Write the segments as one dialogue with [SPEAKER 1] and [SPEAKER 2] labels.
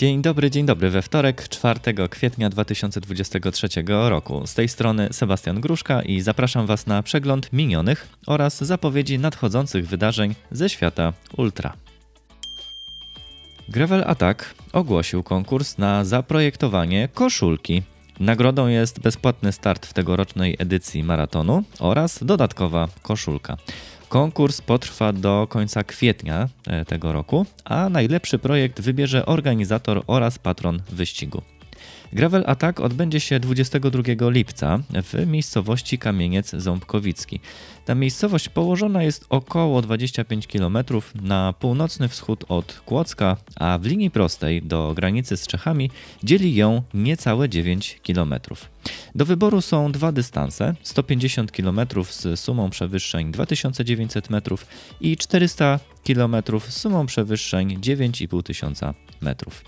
[SPEAKER 1] Dzień dobry, dzień dobry. We wtorek, 4 kwietnia 2023 roku. Z tej strony Sebastian Gruszka i zapraszam Was na przegląd minionych oraz zapowiedzi nadchodzących wydarzeń ze świata ultra. Gravel Attack ogłosił konkurs na zaprojektowanie koszulki. Nagrodą jest bezpłatny start w tegorocznej edycji maratonu oraz dodatkowa koszulka. Konkurs potrwa do końca kwietnia e, tego roku, a najlepszy projekt wybierze organizator oraz patron wyścigu. Gravel Attack odbędzie się 22 lipca w miejscowości Kamieniec Ząbkowicki. Ta miejscowość położona jest około 25 km na północny wschód od Kłodzka, a w linii prostej do granicy z Czechami dzieli ją niecałe 9 km. Do wyboru są dwa dystanse: 150 km z sumą przewyższeń 2900 metrów i 400 km z sumą przewyższeń 9500 metrów.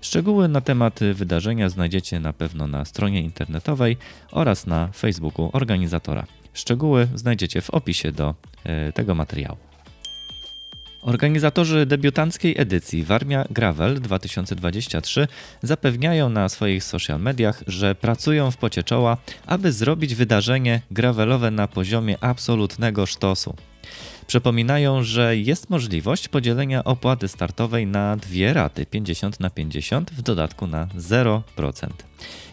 [SPEAKER 1] Szczegóły na temat wydarzenia znajdziecie na pewno na stronie internetowej oraz na Facebooku organizatora. Szczegóły znajdziecie w opisie do e, tego materiału. Organizatorzy debiutanckiej edycji Warmia Gravel 2023 zapewniają na swoich social mediach, że pracują w pocie czoła, aby zrobić wydarzenie gravelowe na poziomie absolutnego sztosu. Przypominają, że jest możliwość podzielenia opłaty startowej na dwie raty 50 na 50 w dodatku na 0%.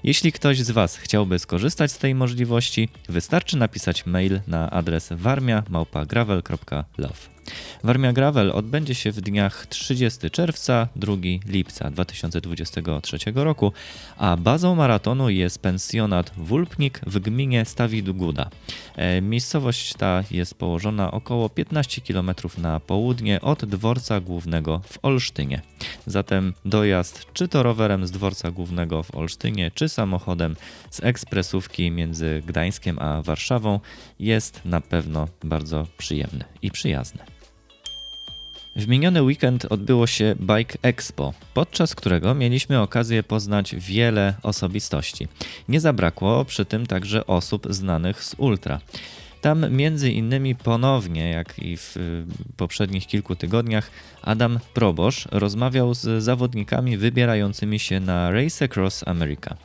[SPEAKER 1] Jeśli ktoś z Was chciałby skorzystać z tej możliwości, wystarczy napisać mail na adres warmia.gravel.love. Warmia Gravel odbędzie się w dniach 30 czerwca, 2 lipca 2023 roku, a bazą maratonu jest pensjonat Wulpnik w gminie Stawid-Guda. E, miejscowość ta jest położona około 15 km na południe od dworca głównego w Olsztynie. Zatem dojazd czy to rowerem z dworca głównego w Olsztynie, czy samochodem z ekspresówki między Gdańskiem a Warszawą jest na pewno bardzo przyjemny i przyjazny. W miniony weekend odbyło się Bike Expo, podczas którego mieliśmy okazję poznać wiele osobistości. Nie zabrakło przy tym także osób znanych z ultra. Tam między innymi ponownie, jak i w y, poprzednich kilku tygodniach, Adam Probosz rozmawiał z zawodnikami wybierającymi się na Race Across America.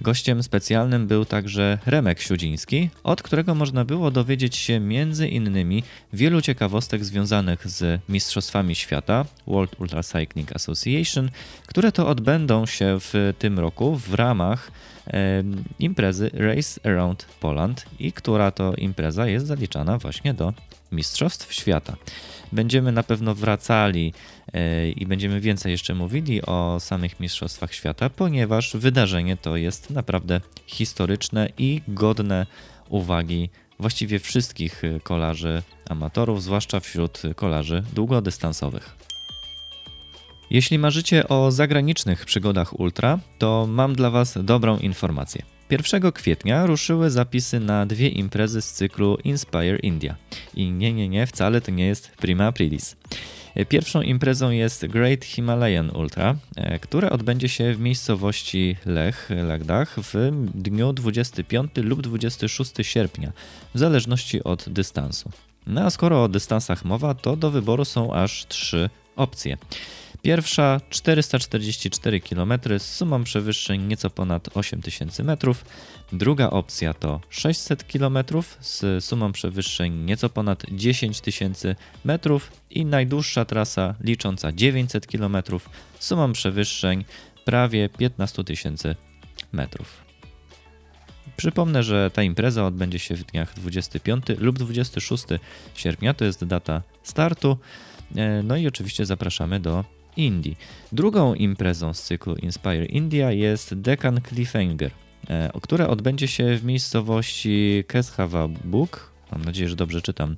[SPEAKER 1] Gościem specjalnym był także Remek Siudziński, od którego można było dowiedzieć się między innymi wielu ciekawostek związanych z Mistrzostwami Świata World Ultra Cycling Association, które to odbędą się w tym roku w ramach e, imprezy Race Around Poland i która to impreza jest zaliczana właśnie do Mistrzostw Świata. Będziemy na pewno wracali e, i będziemy więcej jeszcze mówili o samych Mistrzostwach Świata, ponieważ wydarzenie to jest naprawdę historyczne i godne uwagi właściwie wszystkich kolarzy amatorów, zwłaszcza wśród kolarzy długodystansowych. Jeśli marzycie o zagranicznych przygodach ultra, to mam dla Was dobrą informację. 1 kwietnia ruszyły zapisy na dwie imprezy z cyklu Inspire India. I nie, nie, nie, wcale to nie jest Prima Aprilis. Pierwszą imprezą jest Great Himalayan Ultra, e, które odbędzie się w miejscowości Lech, Lagdach w dniu 25 lub 26 sierpnia, w zależności od dystansu. No a skoro o dystansach mowa, to do wyboru są aż trzy opcje. Pierwsza 444 km z sumą przewyższeń nieco ponad 8000 metrów. Druga opcja to 600 km z sumą przewyższeń nieco ponad 10 tysięcy metrów i najdłuższa trasa licząca 900 km z sumą przewyższeń prawie 15 tysięcy metrów. Przypomnę, że ta impreza odbędzie się w dniach 25 lub 26 sierpnia, to jest data startu. E, no i oczywiście zapraszamy do Indii. Drugą imprezą z cyklu Inspire India jest Deccan Cliffhanger, e, która odbędzie się w miejscowości Keshavabuk, mam nadzieję, że dobrze czytam,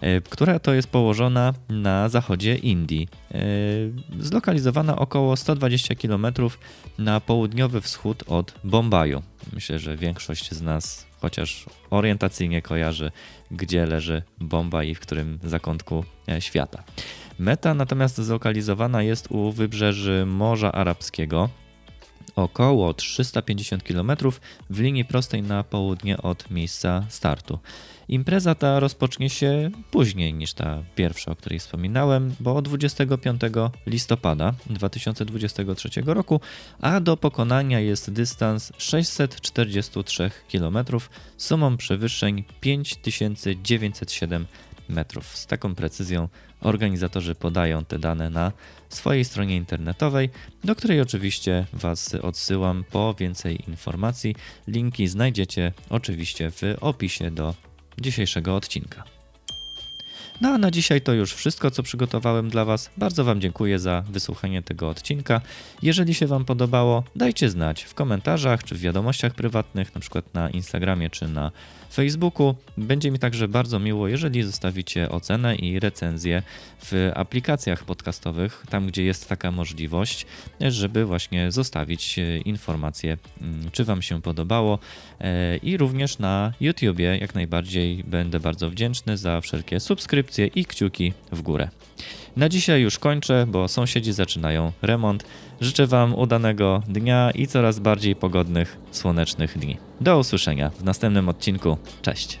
[SPEAKER 1] e, która to jest położona na zachodzie Indii, e, zlokalizowana około 120 km na południowy wschód od Bombaju. Myślę, że większość z nas chociaż orientacyjnie kojarzy, gdzie leży Bombaj i w którym zakątku świata. Meta natomiast zlokalizowana jest u wybrzeży Morza Arabskiego około 350 km w linii prostej na południe od miejsca startu. Impreza ta rozpocznie się później niż ta pierwsza, o której wspominałem, bo 25 listopada 2023 roku, a do pokonania jest dystans 643 km sumą przewyższeń 5907 metrów. Z taką precyzją organizatorzy podają te dane na swojej stronie internetowej, do której oczywiście Was odsyłam po więcej informacji. Linki znajdziecie oczywiście w opisie do dzisiejszego odcinka. No a na dzisiaj to już wszystko, co przygotowałem dla Was. Bardzo Wam dziękuję za wysłuchanie tego odcinka. Jeżeli się Wam podobało, dajcie znać w komentarzach czy w wiadomościach prywatnych, na przykład na Instagramie czy na Facebooku. Będzie mi także bardzo miło, jeżeli zostawicie ocenę i recenzję w aplikacjach podcastowych, tam gdzie jest taka możliwość, żeby właśnie zostawić e, informację, mm, czy Wam się podobało. E, I również na YouTubie jak najbardziej będę bardzo wdzięczny za wszelkie subskrypcje i kciuki w górę. Na dzisiaj już kończę, bo sąsiedzi zaczynają remont. Życzę Wam udanego dnia i coraz bardziej pogodnych, słonecznych dni. Do usłyszenia w następnym odcinku. Cześć.